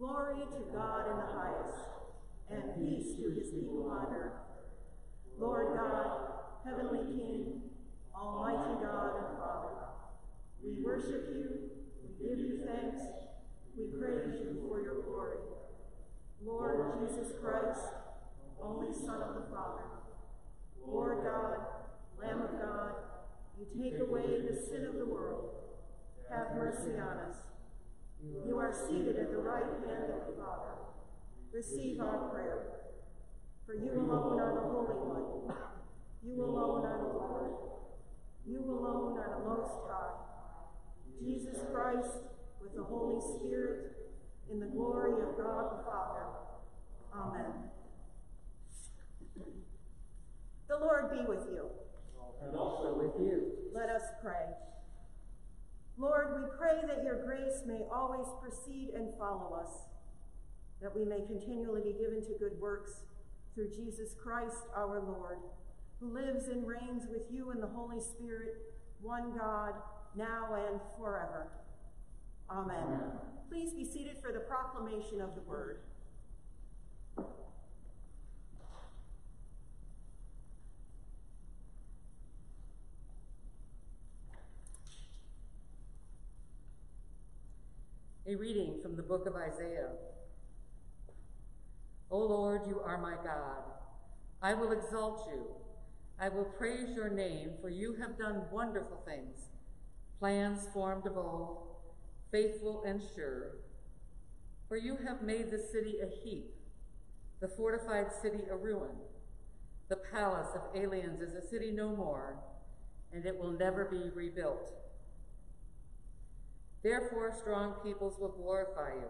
Glory to God in the highest, and peace to his people on earth. Lord God, heavenly King, almighty God and Father, we worship you, we give you thanks, we praise you for your glory. Lord Jesus Christ, only Son of the Father, Lord God, Lamb of God, you take away the sin of the world. Have mercy on us. You are seated at the right hand of the Father. Receive our prayer. For you alone are the Holy One. You alone are the Lord. You alone are the Most High. Jesus Christ, with the Holy Spirit, in the glory of God the Father. Amen. The Lord be with you. And also with you. Let us pray. Lord, we pray that your grace may always precede and follow us, that we may continually be given to good works through Jesus Christ our Lord, who lives and reigns with you in the Holy Spirit, one God, now and forever. Amen. Amen. Please be seated for the proclamation of the word. A reading from the book of Isaiah. O Lord, you are my God. I will exalt you. I will praise your name, for you have done wonderful things, plans formed of old, faithful and sure. For you have made the city a heap, the fortified city a ruin. The palace of aliens is a city no more, and it will never be rebuilt. Therefore, strong peoples will glorify you.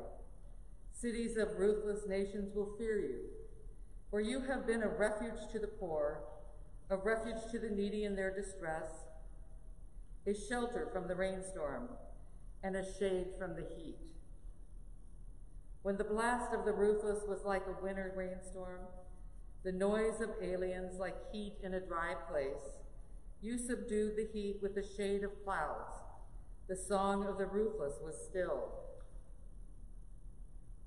Cities of ruthless nations will fear you. For you have been a refuge to the poor, a refuge to the needy in their distress, a shelter from the rainstorm, and a shade from the heat. When the blast of the ruthless was like a winter rainstorm, the noise of aliens like heat in a dry place, you subdued the heat with the shade of clouds. The song of the ruthless was still.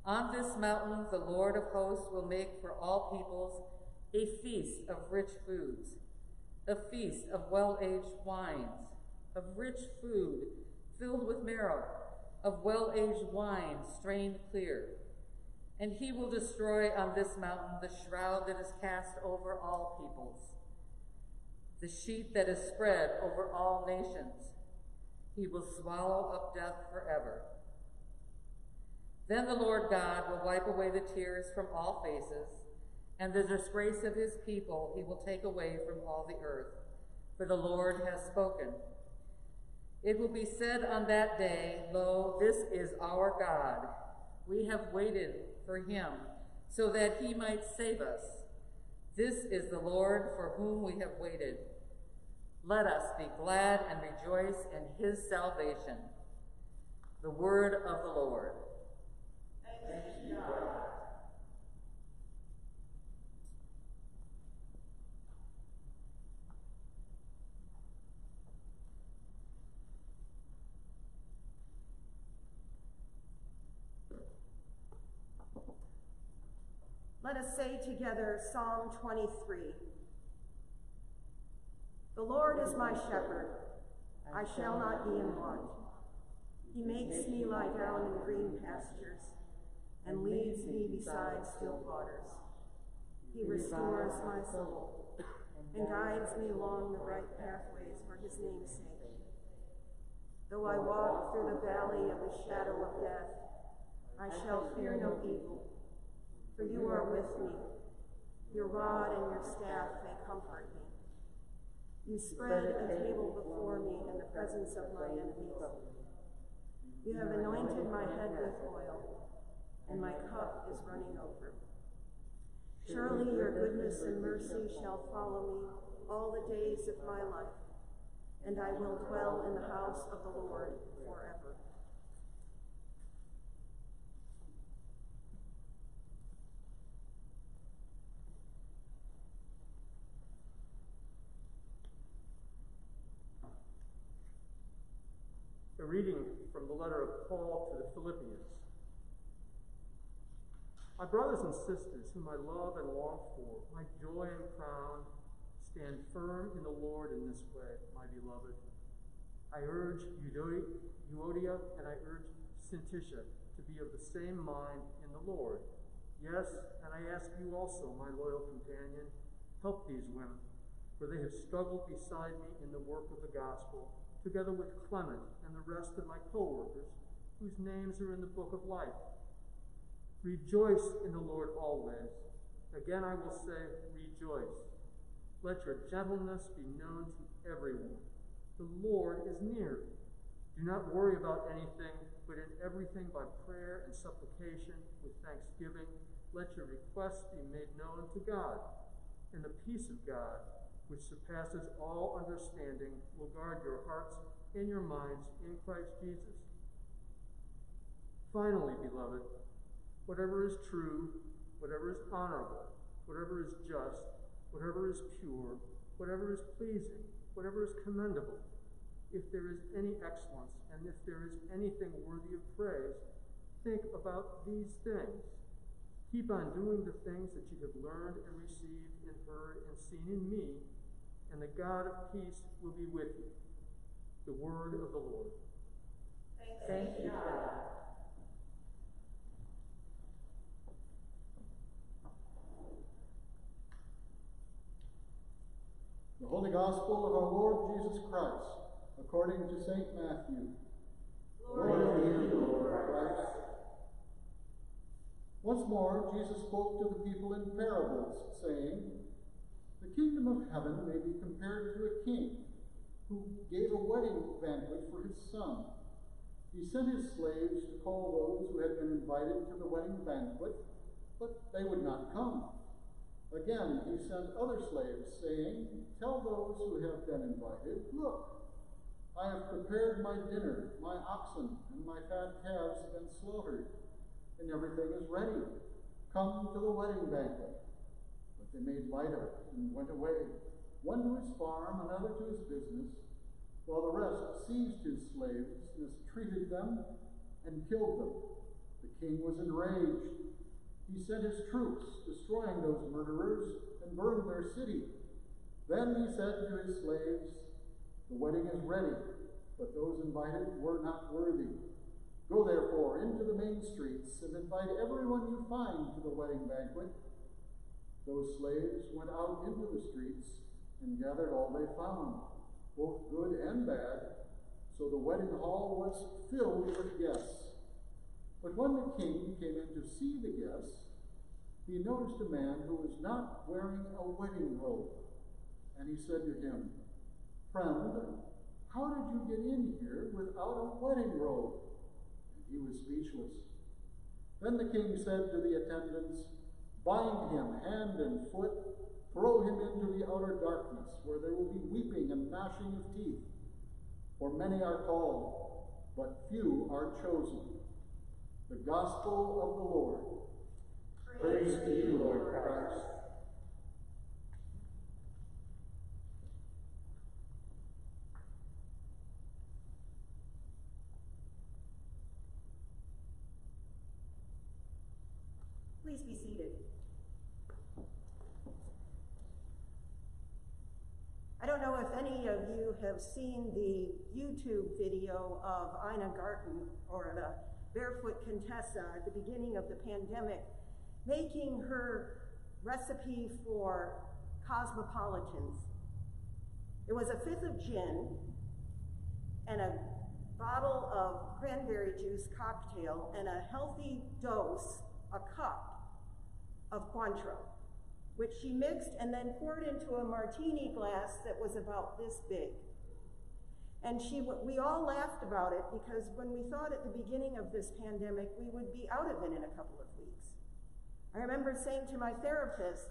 On this mountain, the Lord of hosts will make for all peoples a feast of rich foods, a feast of well aged wines, of rich food filled with marrow, of well aged wine strained clear. And he will destroy on this mountain the shroud that is cast over all peoples, the sheet that is spread over all nations. He will swallow up death forever. Then the Lord God will wipe away the tears from all faces, and the disgrace of his people he will take away from all the earth, for the Lord has spoken. It will be said on that day, Lo, this is our God. We have waited for him, so that he might save us. This is the Lord for whom we have waited. Let us be glad and rejoice in his salvation. The word of the Lord. Let us say together Psalm 23. The Lord is my shepherd, I shall not be in want. He makes me lie down in green pastures and leads me beside still waters. He restores my soul and guides me along the right pathways for his name's sake. Though I walk through the valley of the shadow of death, I shall fear no evil, for you are with me. Your rod and your staff, they comfort me. You spread a table before me in the presence of my enemies. You have anointed my head with oil. and my cup is running over. Surely your goodness and mercy shall follow me all the days of my life, and I will dwell in the house of the Lord forever. A reading from the letter of Paul to the Philippians. My brothers and sisters, whom I love and long for, my joy and crown, stand firm in the Lord in this way, my beloved. I urge Euodia and I urge Syntyche to be of the same mind in the Lord. Yes, and I ask you also, my loyal companion, help these women, for they have struggled beside me in the work of the gospel together with Clement and the rest of my co-workers, whose names are in the book of life. Rejoice in the Lord always. Again I will say, rejoice. Let your gentleness be known to everyone. The Lord is near. Do not worry about anything, but in everything by prayer and supplication with thanksgiving, let your requests be made known to God. And the peace of God, which surpasses all understanding, will guard your hearts and your minds in Christ Jesus. Finally, beloved, whatever is true, whatever is honorable, whatever is just, whatever is pure, whatever is pleasing, whatever is commendable, if there is any excellence, and if there is anything worthy of praise, think about these things. Keep on doing the things that you have learned and received and heard and seen in me, and the God of peace will be with you. The word of the Lord. Thank you, God. The Holy Gospel of our Lord Jesus Christ, according to St. Matthew. Glory to you, Lord Christ. Once more, Jesus spoke to the people in parables, saying, The kingdom of heaven may be compared to a king who gave a wedding banquet for his son. He sent his slaves to call those who had been invited to the wedding banquet, but they would not come. Again, he sent other slaves, saying, Tell those who have been invited, Look, I have prepared my dinner, my oxen and my fat calves have been slaughtered, and everything is ready. Come to the wedding banquet. They made light of it and went away, one to his farm, another to his business, while the rest seized his slaves, mistreated them, and killed them. The king was enraged he sent his troops, destroying those murderers, and burned their city. Then he said to his slaves, The wedding is ready, but those invited were not worthy. Go therefore into the main streets and invite everyone you find to the wedding banquet. Those slaves went out into the streets and gathered all they found, both good and bad, so the wedding hall was filled with guests. But when the king came in to see the guests, he noticed a man who was not wearing a wedding robe. And he said to him, Friend, how did you get in here without a wedding robe? And he was speechless. Then the king said to the attendants, Bind him hand and foot, throw him into the outer darkness, where there will be weeping and gnashing of teeth. For many are called, but few are chosen. The Gospel of the Lord. Praise to you, Lord Christ. Please be seated. I don't know if any of have seen the YouTube video of Ina Garten or the Barefoot Contessa at the beginning of the pandemic making her recipe for cosmopolitans. It was a fifth of gin and a bottle of cranberry juice cocktail and a healthy dose, a cup of Cointreau, which she mixed and then poured into a martini glass that was about this big. And she, we all laughed about it because when we thought at the beginning of this pandemic we would be out of it in a couple of weeks. I remember saying to my therapist,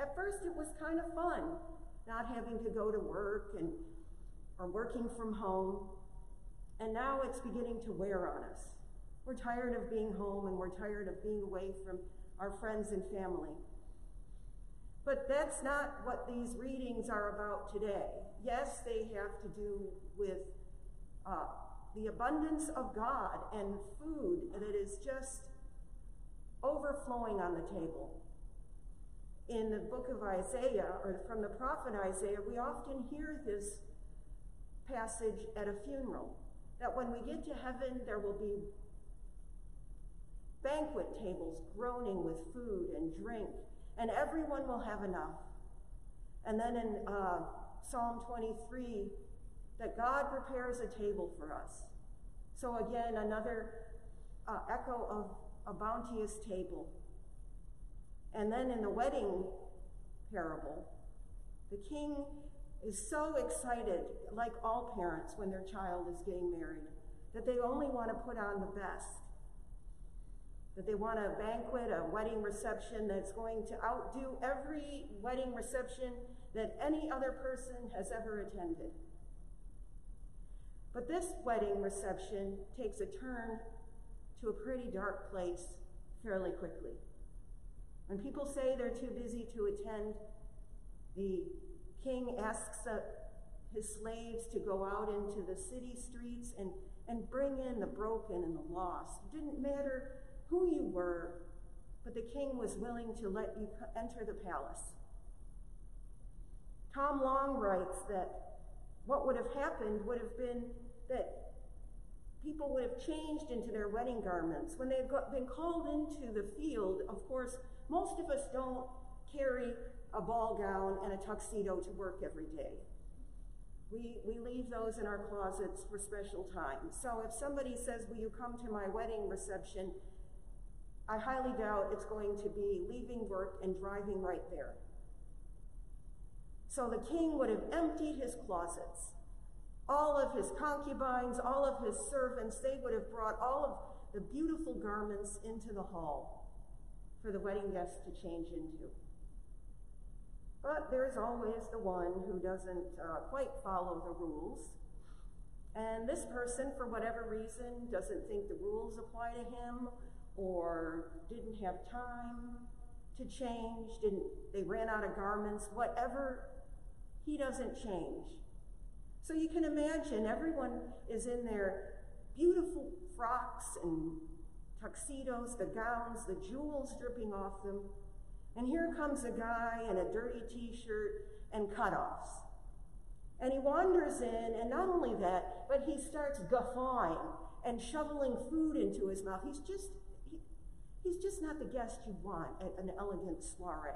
at first it was kind of fun, not having to go to work and or working from home. And now it's beginning to wear on us. We're tired of being home and we're tired of being away from our friends and family. But that's not what these readings are about today. Yes, they have to do with uh, the abundance of God and food that is just overflowing on the table. In the book of Isaiah, or from the prophet Isaiah, we often hear this passage at a funeral that when we get to heaven, there will be banquet tables groaning with food and drink, and everyone will have enough. And then in uh, Psalm 23, that God prepares a table for us. So again, another uh, echo of a bounteous table. And then in the wedding parable, the king is so excited, like all parents when their child is getting married, that they only want to put on the best. That they want a banquet, a wedding reception that's going to outdo every wedding reception that any other person has ever attended. But this wedding reception takes a turn to a pretty dark place fairly quickly. When people say they're too busy to attend, the king asks uh, his slaves to go out into the city streets and, and bring in the broken and the lost. It didn't matter who you were, but the king was willing to let you enter the palace. Tom Long writes that what would have happened would have been that people would have changed into their wedding garments. When they've been called into the field, of course, most of us don't carry a ball gown and a tuxedo to work every day. We, we leave those in our closets for special times. So if somebody says, Will you come to my wedding reception? I highly doubt it's going to be leaving work and driving right there. So the king would have emptied his closets. All of his concubines, all of his servants, they would have brought all of the beautiful garments into the hall for the wedding guests to change into. But there's always the one who doesn't uh, quite follow the rules. And this person, for whatever reason, doesn't think the rules apply to him or didn't have time to change, didn't they ran out of garments, whatever, he doesn't change. So you can imagine everyone is in their beautiful frocks and tuxedos, the gowns, the jewels dripping off them, and here comes a guy in a dirty t shirt and cutoffs. And he wanders in, and not only that, but he starts guffawing and shoveling food into his mouth. He's just, he's just not the guest you want at an elegant soiree.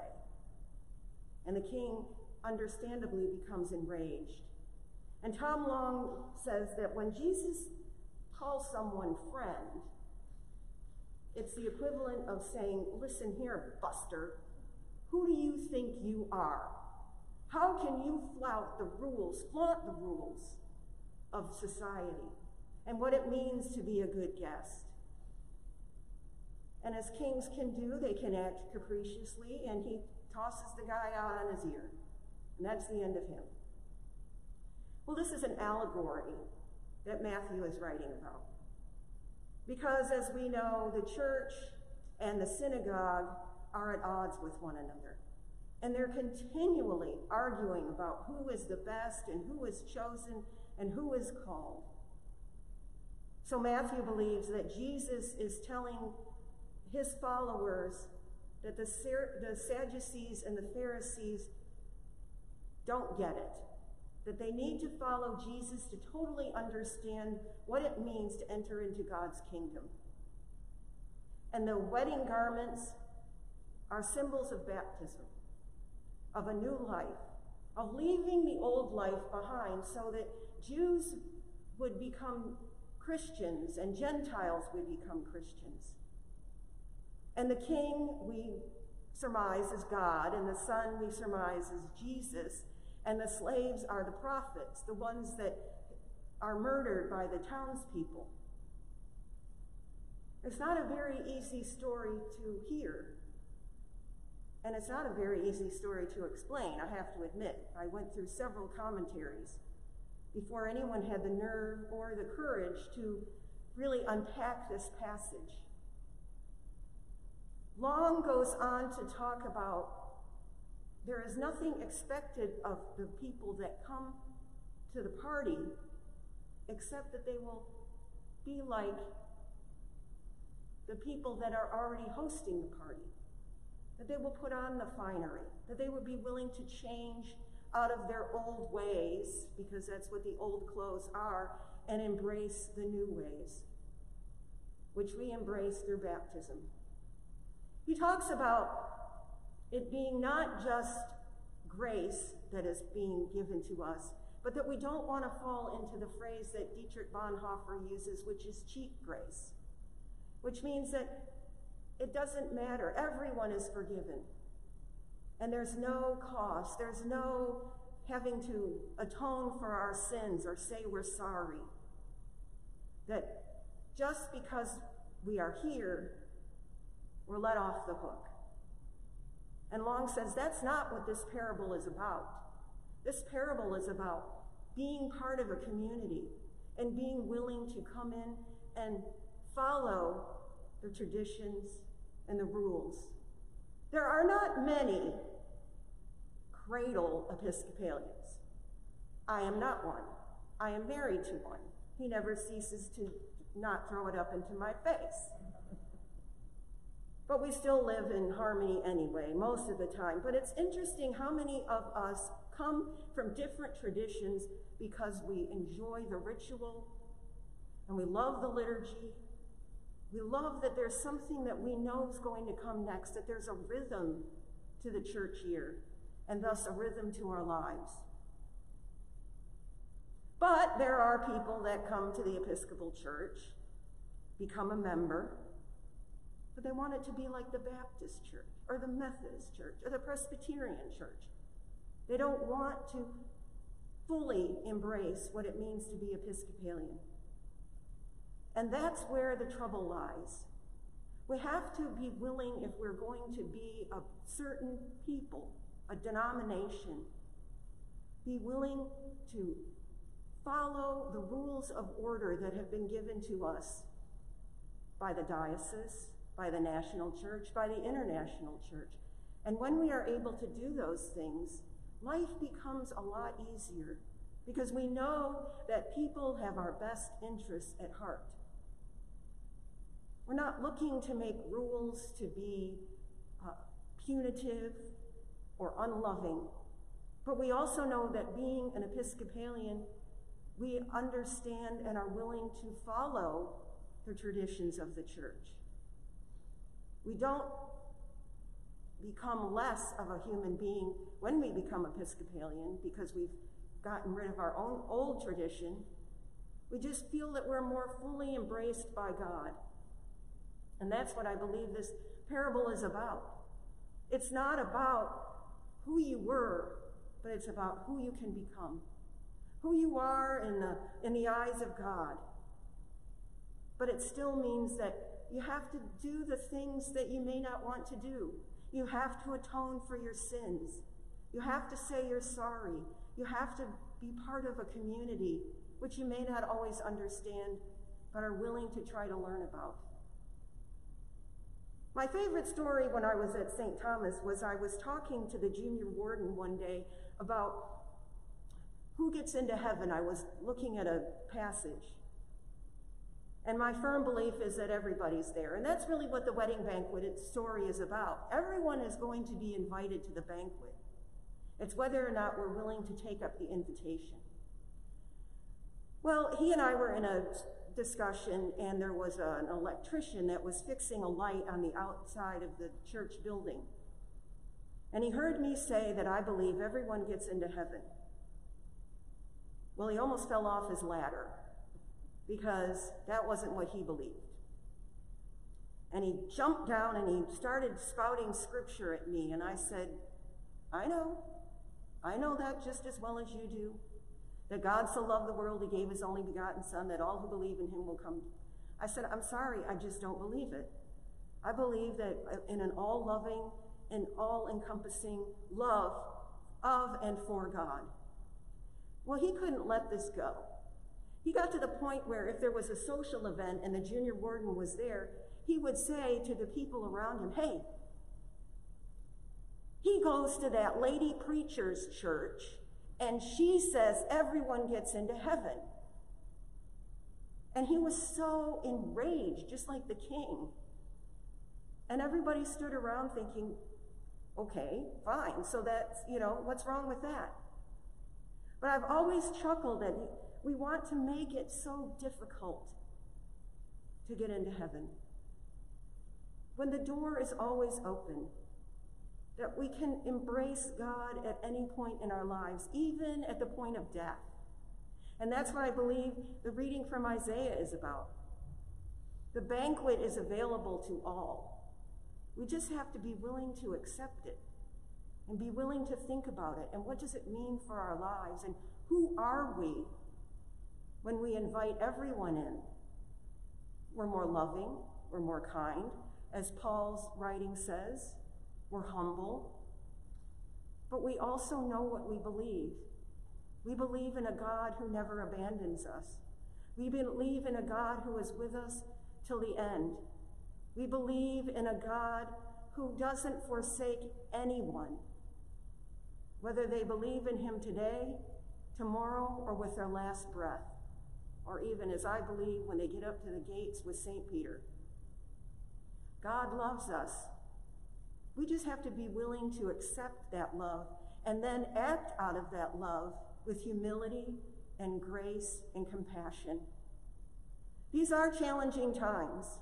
And the king, understandably, becomes enraged. And Tom Long says that when Jesus calls someone friend, it's the equivalent of saying, Listen here, Buster, who do you think you are? How can you flout the rules, flaunt the rules of society and what it means to be a good guest? And as kings can do, they can act capriciously, and he tosses the guy out on his ear. And that's the end of him. Well, this is an allegory that Matthew is writing about. Because as we know, the church and the synagogue are at odds with one another. And they're continually arguing about who is the best and who is chosen and who is called. So Matthew believes that Jesus is telling his followers that the, the Sadducees and the Pharisees don't get it. That they need to follow Jesus to totally understand what it means to enter into God's kingdom. And the wedding garments are symbols of baptism, of a new life, of leaving the old life behind so that Jews would become Christians and Gentiles would become Christians. And the king we surmise is God, and the son we surmise is Jesus, and the slaves are the prophets, the ones that are murdered by the townspeople. It's not a very easy story to hear. And it's not a very easy story to explain, I have to admit. I went through several commentaries before anyone had the nerve or the courage to really unpack this passage. Long goes on to talk about there is nothing expected of the people that come to the party except that they will be like the people that are already hosting the party, that they will put on the finery, that they would be willing to change out of their old ways, because that's what the old clothes are, and embrace the new ways, which we embrace through baptism. He talks about it being not just grace that is being given to us, but that we don't want to fall into the phrase that Dietrich Bonhoeffer uses, which is cheap grace, which means that it doesn't matter. Everyone is forgiven. And there's no cost, there's no having to atone for our sins or say we're sorry. That just because we are here, we're let off the hook. And Long says that's not what this parable is about. This parable is about being part of a community and being willing to come in and follow the traditions and the rules. There are not many cradle Episcopalians. I am not one. I am married to one. He never ceases to not throw it up into my face. But we still live in harmony anyway, most of the time. But it's interesting how many of us come from different traditions because we enjoy the ritual and we love the liturgy. We love that there's something that we know is going to come next, that there's a rhythm to the church year, and thus a rhythm to our lives. But there are people that come to the Episcopal Church, become a member, but they want it to be like the Baptist church or the Methodist church or the Presbyterian church. They don't want to fully embrace what it means to be Episcopalian. And that's where the trouble lies. We have to be willing, if we're going to be a certain people, a denomination, be willing to follow the rules of order that have been given to us by the diocese, by the national church, by the international church. And when we are able to do those things, life becomes a lot easier because we know that people have our best interests at heart. We're not looking to make rules to be uh, punitive or unloving, but we also know that being an Episcopalian, we understand and are willing to follow the traditions of the church. We don't become less of a human being when we become Episcopalian because we've gotten rid of our own old tradition. We just feel that we're more fully embraced by God. And that's what I believe this parable is about. It's not about who you were, but it's about who you can become, who you are in the, in the eyes of God. But it still means that you have to do the things that you may not want to do. You have to atone for your sins. You have to say you're sorry. You have to be part of a community which you may not always understand, but are willing to try to learn about. My favorite story when I was at St. Thomas was I was talking to the junior warden one day about who gets into heaven. I was looking at a passage. And my firm belief is that everybody's there. And that's really what the wedding banquet story is about. Everyone is going to be invited to the banquet. It's whether or not we're willing to take up the invitation. Well, he and I were in a discussion, and there was an electrician that was fixing a light on the outside of the church building. And he heard me say that I believe everyone gets into heaven. Well, he almost fell off his ladder because that wasn't what he believed. And he jumped down and he started spouting scripture at me, and I said, I know. I know that just as well as you do. That God so loved the world, he gave his only begotten Son, that all who believe in him will come. I said, I'm sorry, I just don't believe it. I believe that uh, in an all loving and all encompassing love of and for God. Well, he couldn't let this go. He got to the point where if there was a social event and the junior warden was there, he would say to the people around him, Hey, he goes to that lady preacher's church and she says everyone gets into heaven. And he was so enraged, just like the king. And everybody stood around thinking, okay, fine. So that's, you know, what's wrong with that? But I've always chuckled that we want to make it so difficult to get into heaven. When the door is always open, that we can embrace God at any point in our lives, even at the point of death. And that's what I believe the reading from Isaiah is about. The banquet is available to all. We just have to be willing to accept it and be willing to think about it. And what does it mean for our lives? And who are we when we invite everyone in? We're more loving, we're more kind. As Paul's writing says, we're humble. But we also know what we believe. We believe in a God who never abandons us. We believe in a God who is with us till the end. We believe in a God who doesn't forsake anyone, whether they believe in him today, tomorrow, or with their last breath, or even as I believe when they get up to the gates with St. Peter. God loves us. We just have to be willing to accept that love and then act out of that love with humility and grace and compassion. These are challenging times,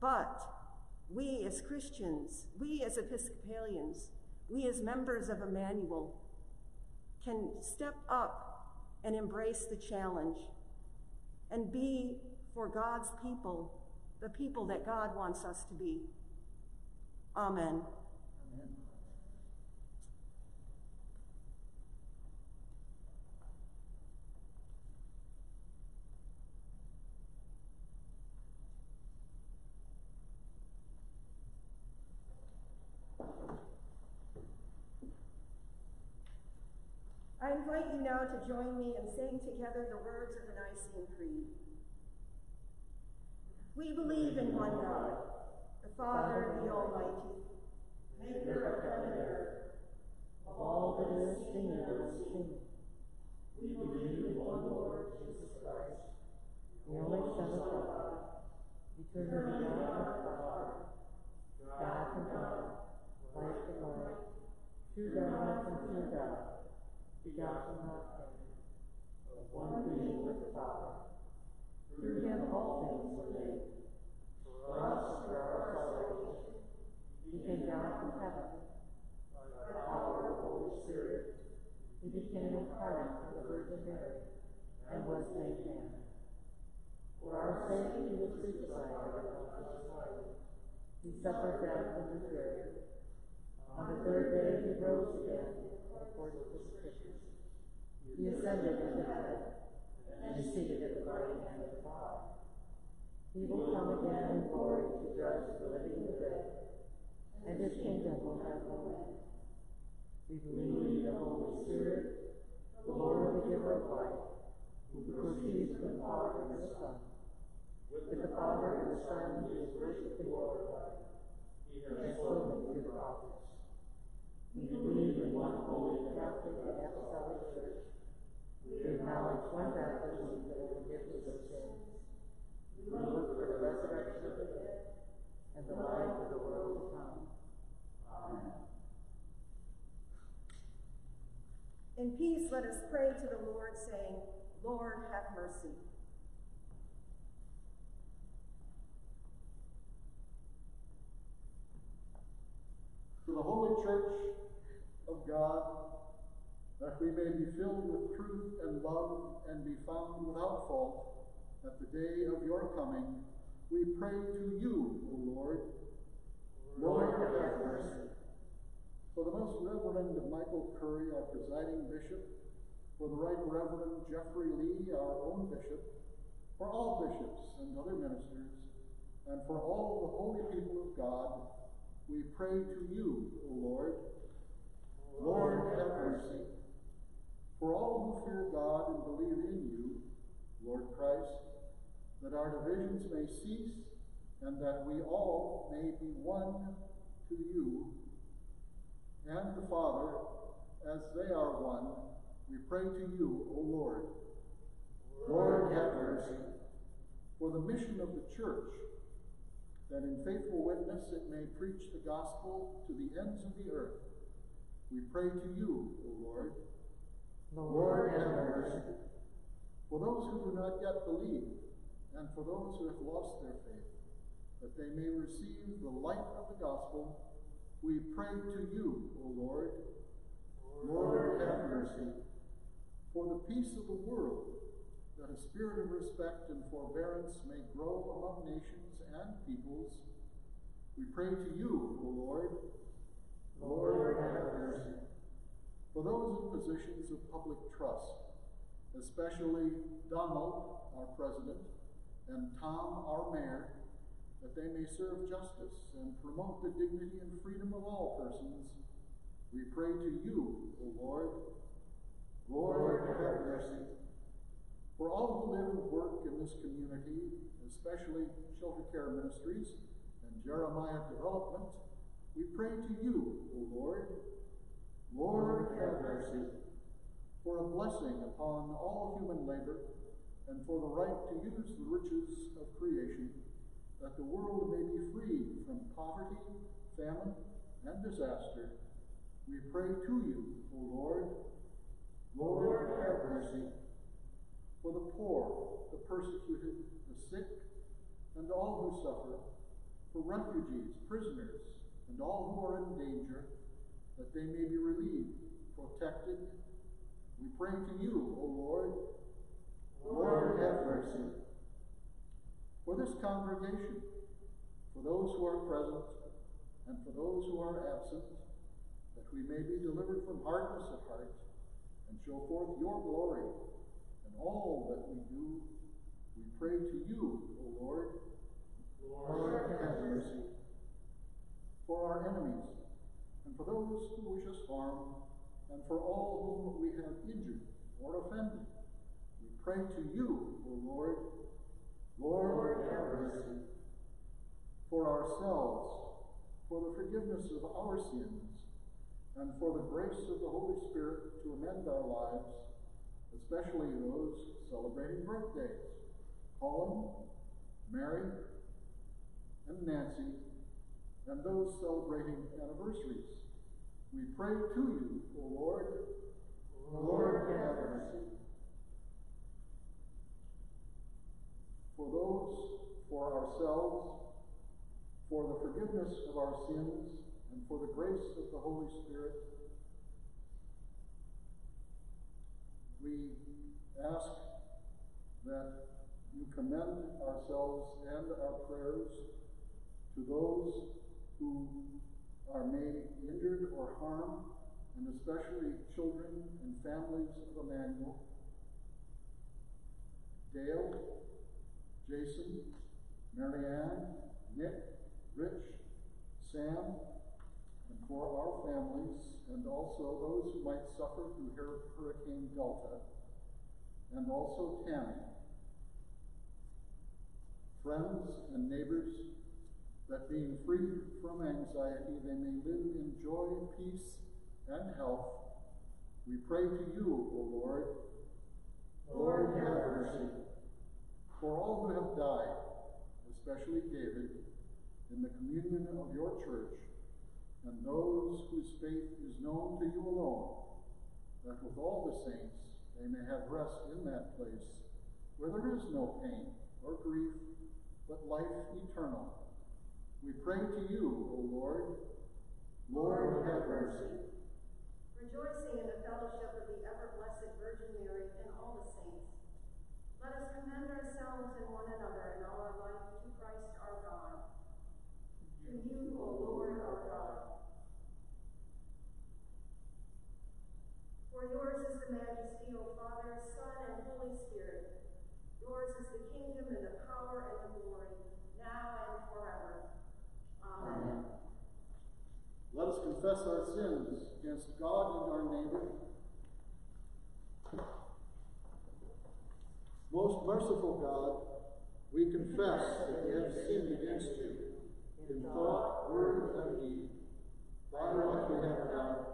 but we as Christians, we as Episcopalians, we as members of Emmanuel can step up and embrace the challenge and be for God's people the people that God wants us to be. Amen. I invite you now to join me in saying together the words of the Nicene Creed. We believe in one God, the Father, the Almighty, maker of heaven and earth, of all that is seen and unseen. We believe in one Lord, Jesus Christ, the only Son of God, eternally God the Father, God from God, light from light, true God from true God, begotten made, of one being with the Father. Through him all things were made. For us, for our salvation, he came down from heaven. By the power of the Holy Spirit, he became incarnate of the Virgin Mary and was made man. For our sake he was crucified. He suffered death and was buried. On the third day he rose again, according the Scriptures. He ascended into heaven and is seated at the right hand of God. He will come again in glory to judge the living and the dead, and his kingdom will have no end. We believe in the Holy Spirit, the Lord, the giver of life, who proceeds from the Father and the Son. With the Father and the Son, he is and glorified. He has spoken through the prophets. We believe in one holy Catholic and Apostolic Church. We acknowledge one baptism for the forgiveness of sins. We look for the resurrection of the dead and the life of the world to come. Amen. In peace, let us pray to the Lord, saying, Lord, have mercy. To the Holy Church of God, that we may be filled with truth and love and be found without fault at the day of your coming, we pray to you, O Lord. Lord, have mercy. For the Most Reverend Michael Curry, our presiding bishop, for the Right Reverend Jeffrey Lee, our own bishop, for all bishops and other ministers, and for all the holy people of God, we pray to you, O Lord. Lord, have mercy. For all who fear God and believe in you, Lord Christ, that our divisions may cease and that we all may be one to you and the Father as they are one, we pray to you, O Lord. Lord, have mercy. For the mission of the church, that in faithful witness it may preach the gospel to the ends of the earth, we pray to you, O Lord. Lord, have mercy. For those who do not yet believe, and for those who have lost their faith, that they may receive the light of the gospel, we pray to you, O Lord. Lord, have mercy. For the peace of the world, that a spirit of respect and forbearance may grow among nations and peoples, we pray to you, O Lord. Lord, have mercy. For those in positions of public trust, especially Donald, our president, and Tom, our mayor, that they may serve justice and promote the dignity and freedom of all persons, we pray to you, O Lord. Lord, have mercy. For all who live and work in this community, especially Shelter Care Ministries and Jeremiah Development, we pray to you, O Lord. Lord, have mercy. For a blessing upon all human labor and for the right to use the riches of creation, that the world may be freed from poverty, famine, and disaster, we pray to you, O Lord. Lord, have mercy. For the poor, the persecuted, the sick, and all who suffer, for refugees, prisoners, and all who are in danger, that they may be relieved, protected. We pray to you, O Lord. Lord, have mercy. For this congregation, for those who are present, and for those who are absent, that we may be delivered from hardness of heart and show forth your glory in all that we do, we pray to you, O Lord. Lord, have mercy. For our enemies, and for those who wish us harm, and for all whom we have injured or offended, we pray to you, O Lord. Lord, have mercy. For ourselves, for the forgiveness of our sins, and for the grace of the Holy Spirit to amend our lives, especially those celebrating birthdays, Colin, Mary, and Nancy, and those celebrating anniversaries. We pray to you, O Lord. Lord, have mercy. For those, for ourselves, for the forgiveness of our sins, and for the grace of the Holy Spirit, we ask that you commend ourselves and our prayers to those who are made injured or harmed, and especially children and families of Emmanuel. Dale, Jason, Marianne, Nick, Rich, Sam, for our families, and also those who might suffer through Hurricane Delta, and also Tammy. Friends and neighbors, that being free from anxiety, they may live in joy, peace, and health. We pray to you, O Lord. Lord, have mercy. For all who have died, especially David, in the communion of your church, and those whose faith is known to you alone, that with all the saints they may have rest in that place where there is no pain or grief, but life eternal. We pray to you, O Lord. Lord, have mercy. Rejoicing in the fellowship of the ever-blessed Virgin Mary and all the saints, let us commend ourselves and one another in all our life to Christ our God. To you, O Lord our God. For yours is the majesty, O Father, Son, and Holy Spirit. Yours is the kingdom and the power and the glory, now and forever. Amen. Let us confess our sins against God and our neighbor. Most merciful God, we confess that we have sinned against you in thought, word, and deed, by what we have done,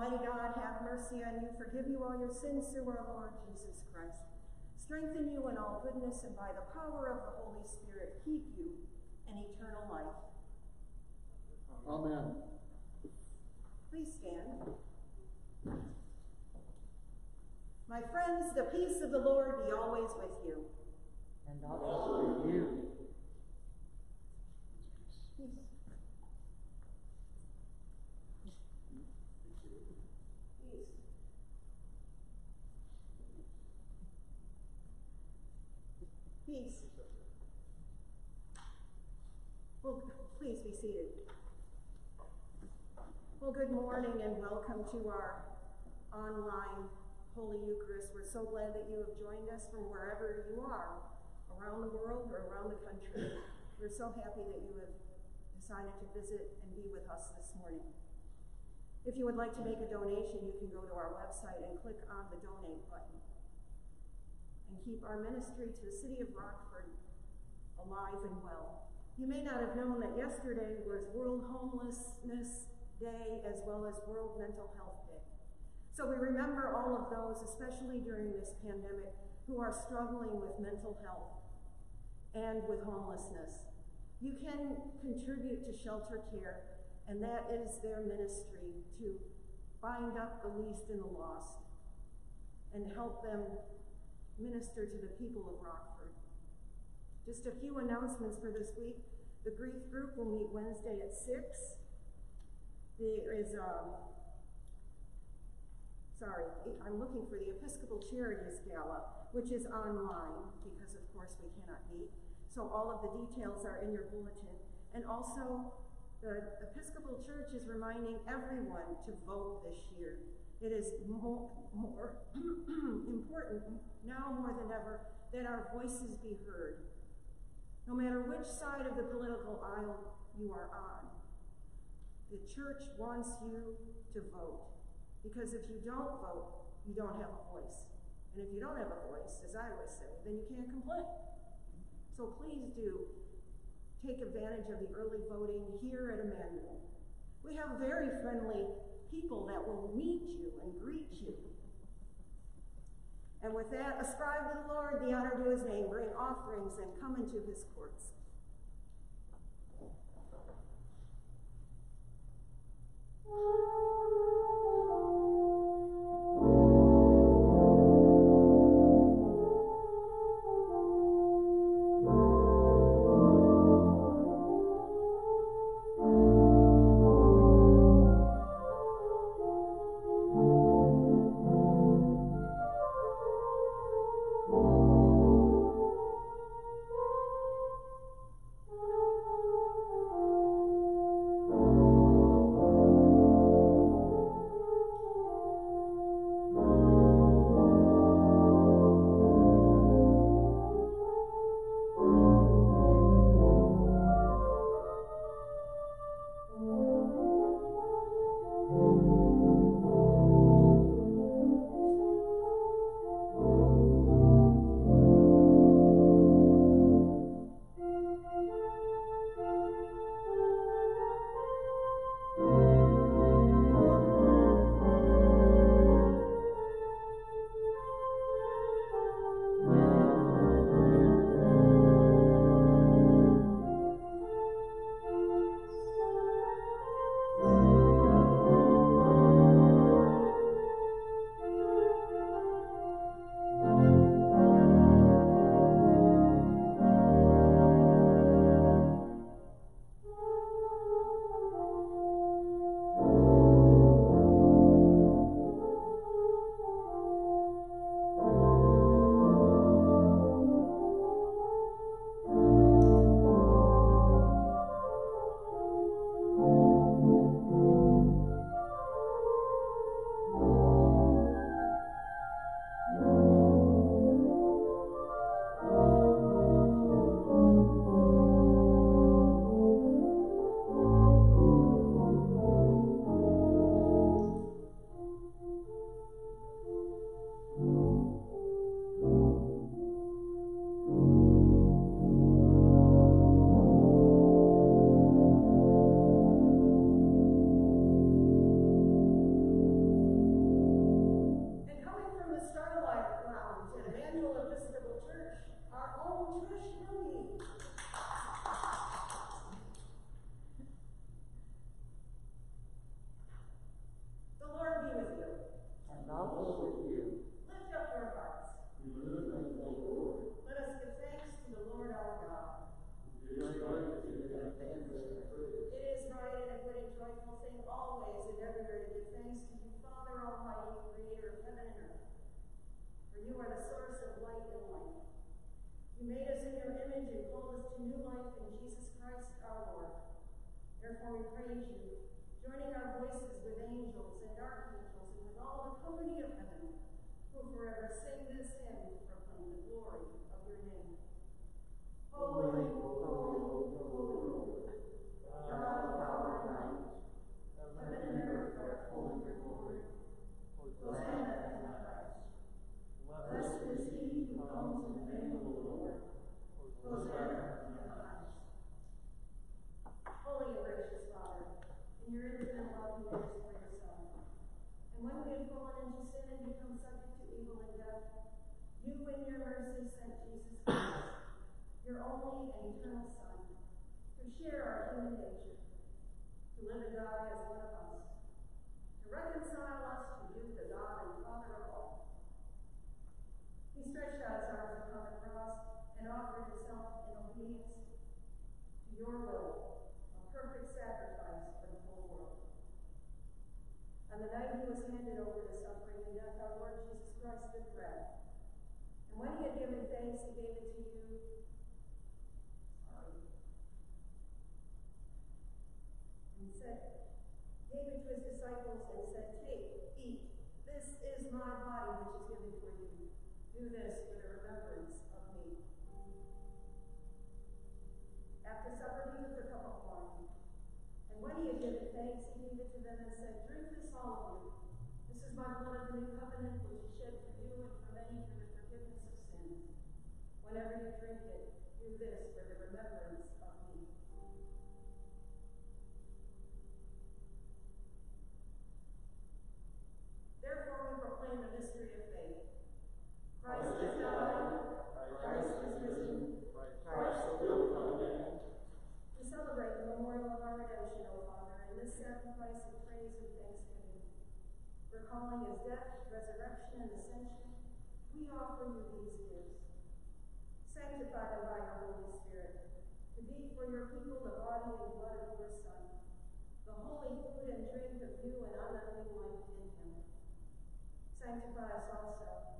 Almighty God, have mercy on you, forgive you all your sins through our Lord Jesus Christ. Strengthen you in all goodness, and by the power of the Holy Spirit, keep you in eternal life. Amen. Please stand. My friends, the peace of the Lord be always with you. And also with you. Peace. Peace. Peace. Well, please be seated. Well, good morning and welcome to our online Holy Eucharist. We're so glad that you have joined us from wherever you are, around the world or around the country. We're so happy that you have decided to visit and be with us this morning. If you would like to make a donation, you can go to our website and click on the donate button. And keep our ministry to the city of Rockford alive and well. You may not have known that yesterday was World Homelessness Day as well as World Mental Health Day. So we remember all of those, especially during this pandemic, who are struggling with mental health and with homelessness. You can contribute to shelter care, and that is their ministry to bind up the least and the lost and help them minister to the people of Rockford. Just a few announcements for this week. The grief group will meet Wednesday at 6. There is, um, sorry, I'm looking for the Episcopal Charities Gala, which is online because, of course, we cannot meet. So all of the details are in your bulletin. And also, the Episcopal Church is reminding everyone to vote this year. It is more, more important now more than ever that our voices be heard. No matter which side of the political aisle you are on, the church wants you to vote. Because if you don't vote, you don't have a voice. And if you don't have a voice, as I always say, then you can't complain. So please do take advantage of the early voting here at Emmanuel. We have very friendly people that will meet you and greet you. And with that, ascribe to the Lord the honor to his name, bring offerings, and come into his courts. Do this for the remembrance of me. After supper, he took a cup of wine. And when he had given thanks, he gave it to them and said, Drink this, all of you. This is my blood of the new covenant, which is shed for you and for many for the forgiveness of sins. Whenever you drink it, do this for the remembrance of me. Therefore, we proclaim the mystery of faith. Christ is died, Christ is risen, Christ will come again. To celebrate the memorial of our redemption, O Father, in this sacrifice of praise and thanksgiving, recalling his death, resurrection, and ascension, we offer you these gifts. Sanctify them by your Holy Spirit, to be for your people the body and blood of your Son, the holy food and drink of new and unending life in him. Sanctify us also,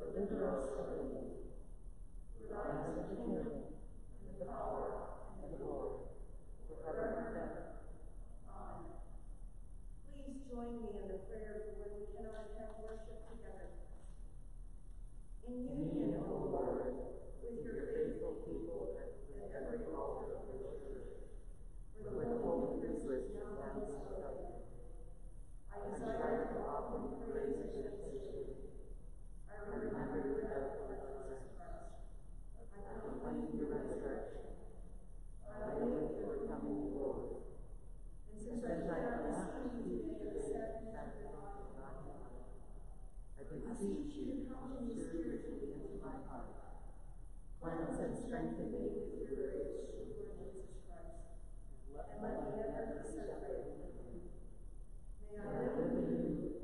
deliver us from evil. For thine is the kingdom, and the power, and the glory, forever and ever. Amen. Please join me in the prayer for when we cannot attend worship together. In union, O Lord, with your faithful people at every altar of your church, for the holy priesthood now bestowed. I desire to offer you praise and thanksgiving. May I live in you,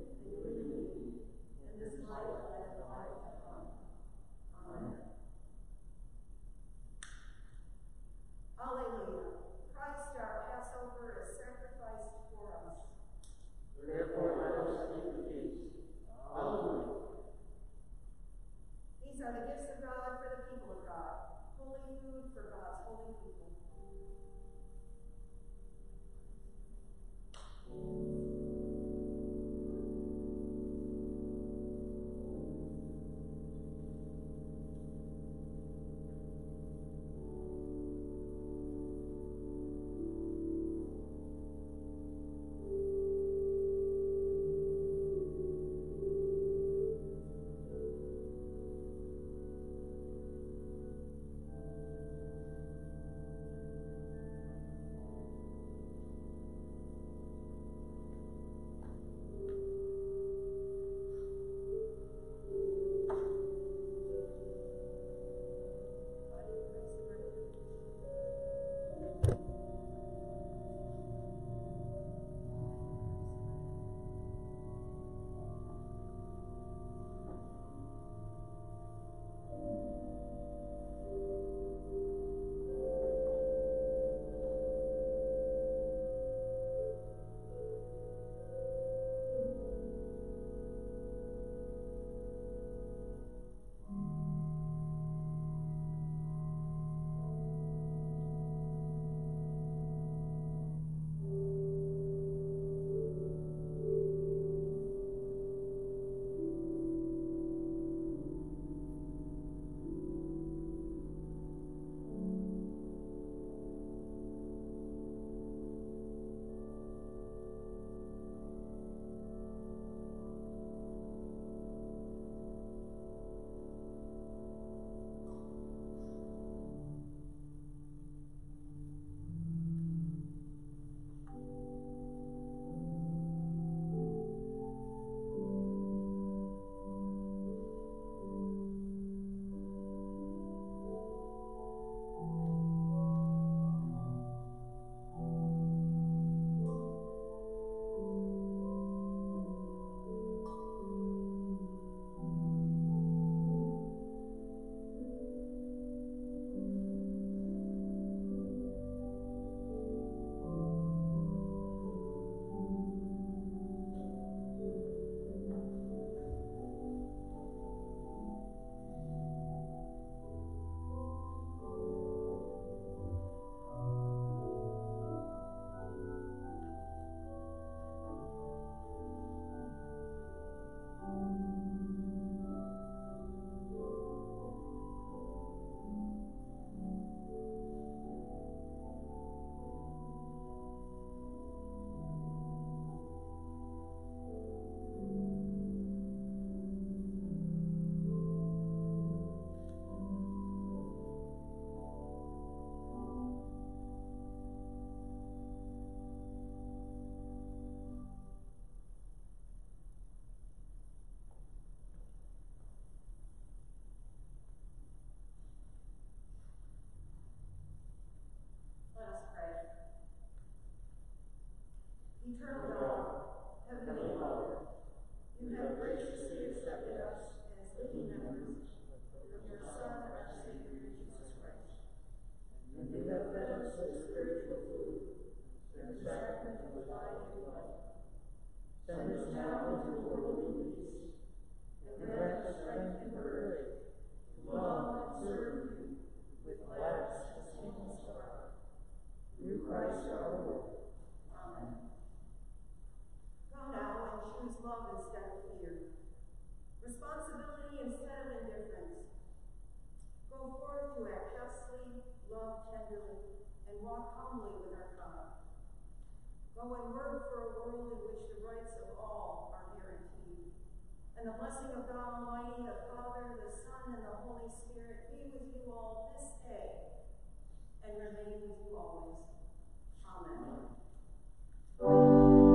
The blessing of God Almighty, the Father, the Son, and the Holy Spirit be with you all this day and remain with you always. Amen. Amen.